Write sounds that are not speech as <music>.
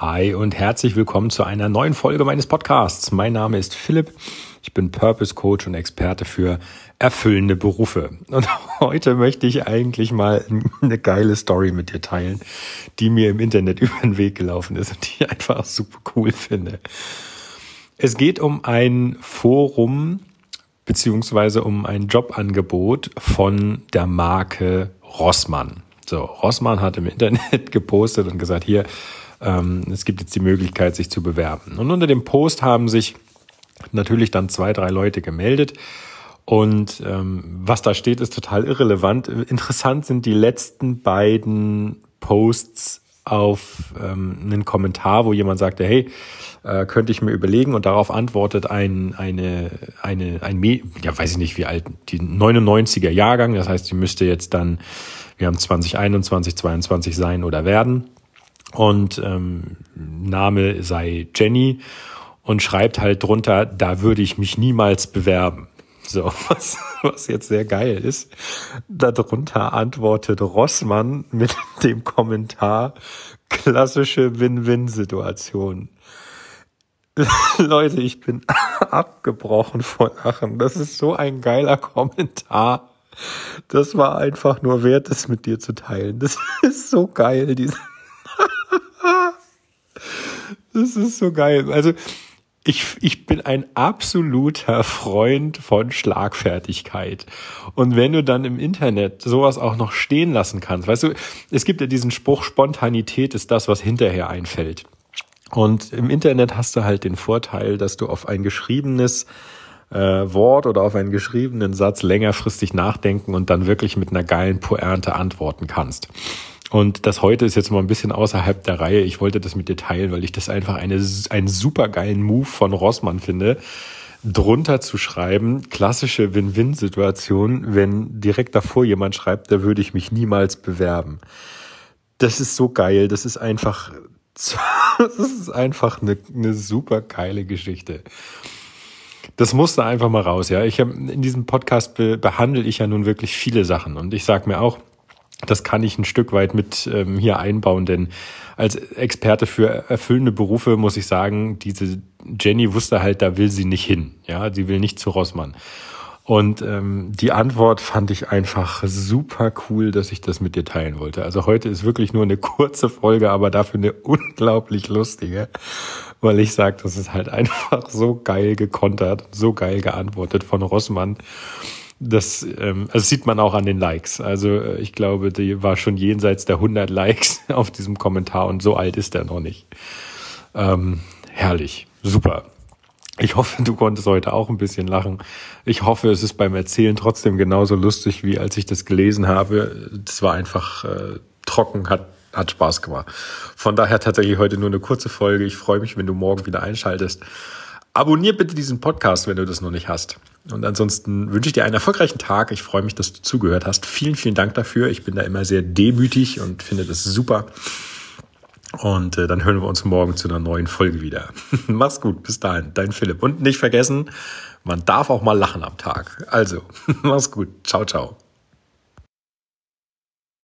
Hi und herzlich willkommen zu einer neuen Folge meines Podcasts. Mein Name ist Philipp. Ich bin Purpose Coach und Experte für erfüllende Berufe. Und <laughs> heute möchte ich eigentlich mal <laughs> eine geile Story mit dir teilen, die mir im Internet <laughs> über den Weg gelaufen ist und die ich einfach super cool finde. Es geht um ein Forum beziehungsweise um ein Jobangebot von der Marke Rossmann. So, Rossmann hat im Internet gepostet und gesagt, hier, ähm, es gibt jetzt die Möglichkeit, sich zu bewerben. Und unter dem Post haben sich natürlich dann zwei, drei Leute gemeldet. Und ähm, was da steht, ist total irrelevant. Interessant sind die letzten beiden Posts auf ähm, einen Kommentar, wo jemand sagte, hey, äh, könnte ich mir überlegen und darauf antwortet ein, eine, eine, ein, ja, weiß ich nicht wie alt, die 99er Jahrgang, das heißt, die müsste jetzt dann, wir haben 2021, 22 sein oder werden und ähm, Name sei Jenny und schreibt halt drunter, da würde ich mich niemals bewerben. So, <laughs> was, was jetzt sehr geil ist. Darunter antwortet Rossmann mit <laughs> dem Kommentar, klassische Win-Win-Situation. <laughs> Leute, ich bin abgebrochen von Lachen. Das ist so ein geiler Kommentar. Das war einfach nur wert, es mit dir zu teilen. Das ist so geil, diese das ist so geil. Also ich, ich bin ein absoluter Freund von Schlagfertigkeit. Und wenn du dann im Internet sowas auch noch stehen lassen kannst, weißt du, es gibt ja diesen Spruch, Spontanität ist das, was hinterher einfällt. Und im Internet hast du halt den Vorteil, dass du auf ein geschriebenes äh, Wort oder auf einen geschriebenen Satz längerfristig nachdenken und dann wirklich mit einer geilen Pointe antworten kannst. Und das heute ist jetzt mal ein bisschen außerhalb der Reihe. Ich wollte das mit dir teilen, weil ich das einfach eine, einen supergeilen Move von Rossmann finde, drunter zu schreiben, klassische Win-Win-Situation, wenn direkt davor jemand schreibt, da würde ich mich niemals bewerben. Das ist so geil. Das ist einfach, <laughs> das ist einfach eine, eine super geile Geschichte. Das musste einfach mal raus, ja. Ich habe in diesem Podcast be behandle ich ja nun wirklich viele Sachen und ich sag mir auch, das kann ich ein Stück weit mit ähm, hier einbauen, denn als Experte für erfüllende Berufe muss ich sagen, diese Jenny wusste halt, da will sie nicht hin. Ja, sie will nicht zu Rossmann. Und ähm, die Antwort fand ich einfach super cool, dass ich das mit dir teilen wollte. Also heute ist wirklich nur eine kurze Folge, aber dafür eine unglaublich lustige, weil ich sage, das ist halt <laughs> einfach so geil gekontert, so geil geantwortet von Rossmann. Das, ähm, also sieht man auch an den Likes. Also äh, ich glaube, die war schon jenseits der 100 Likes <laughs> auf diesem Kommentar und so alt ist er noch nicht. Ähm, herrlich, super. Ich hoffe, du konntest heute auch ein bisschen lachen. Ich hoffe, es ist beim Erzählen trotzdem genauso lustig, wie als ich das gelesen habe. Das war einfach äh, trocken, hat, hat Spaß gemacht. Von daher tatsächlich heute nur eine kurze Folge. Ich freue mich, wenn du morgen wieder einschaltest. Abonnier bitte diesen Podcast, wenn du das noch nicht hast. Und ansonsten wünsche ich dir einen erfolgreichen Tag. Ich freue mich, dass du zugehört hast. Vielen, vielen Dank dafür. Ich bin da immer sehr demütig und finde das super. Und äh, dann hören wir uns morgen zu einer neuen Folge wieder. <laughs> Mach's gut, bis dahin, dein Philipp. Und nicht vergessen, man darf auch mal lachen am Tag. Also, <laughs> mach's gut. Ciao, ciao.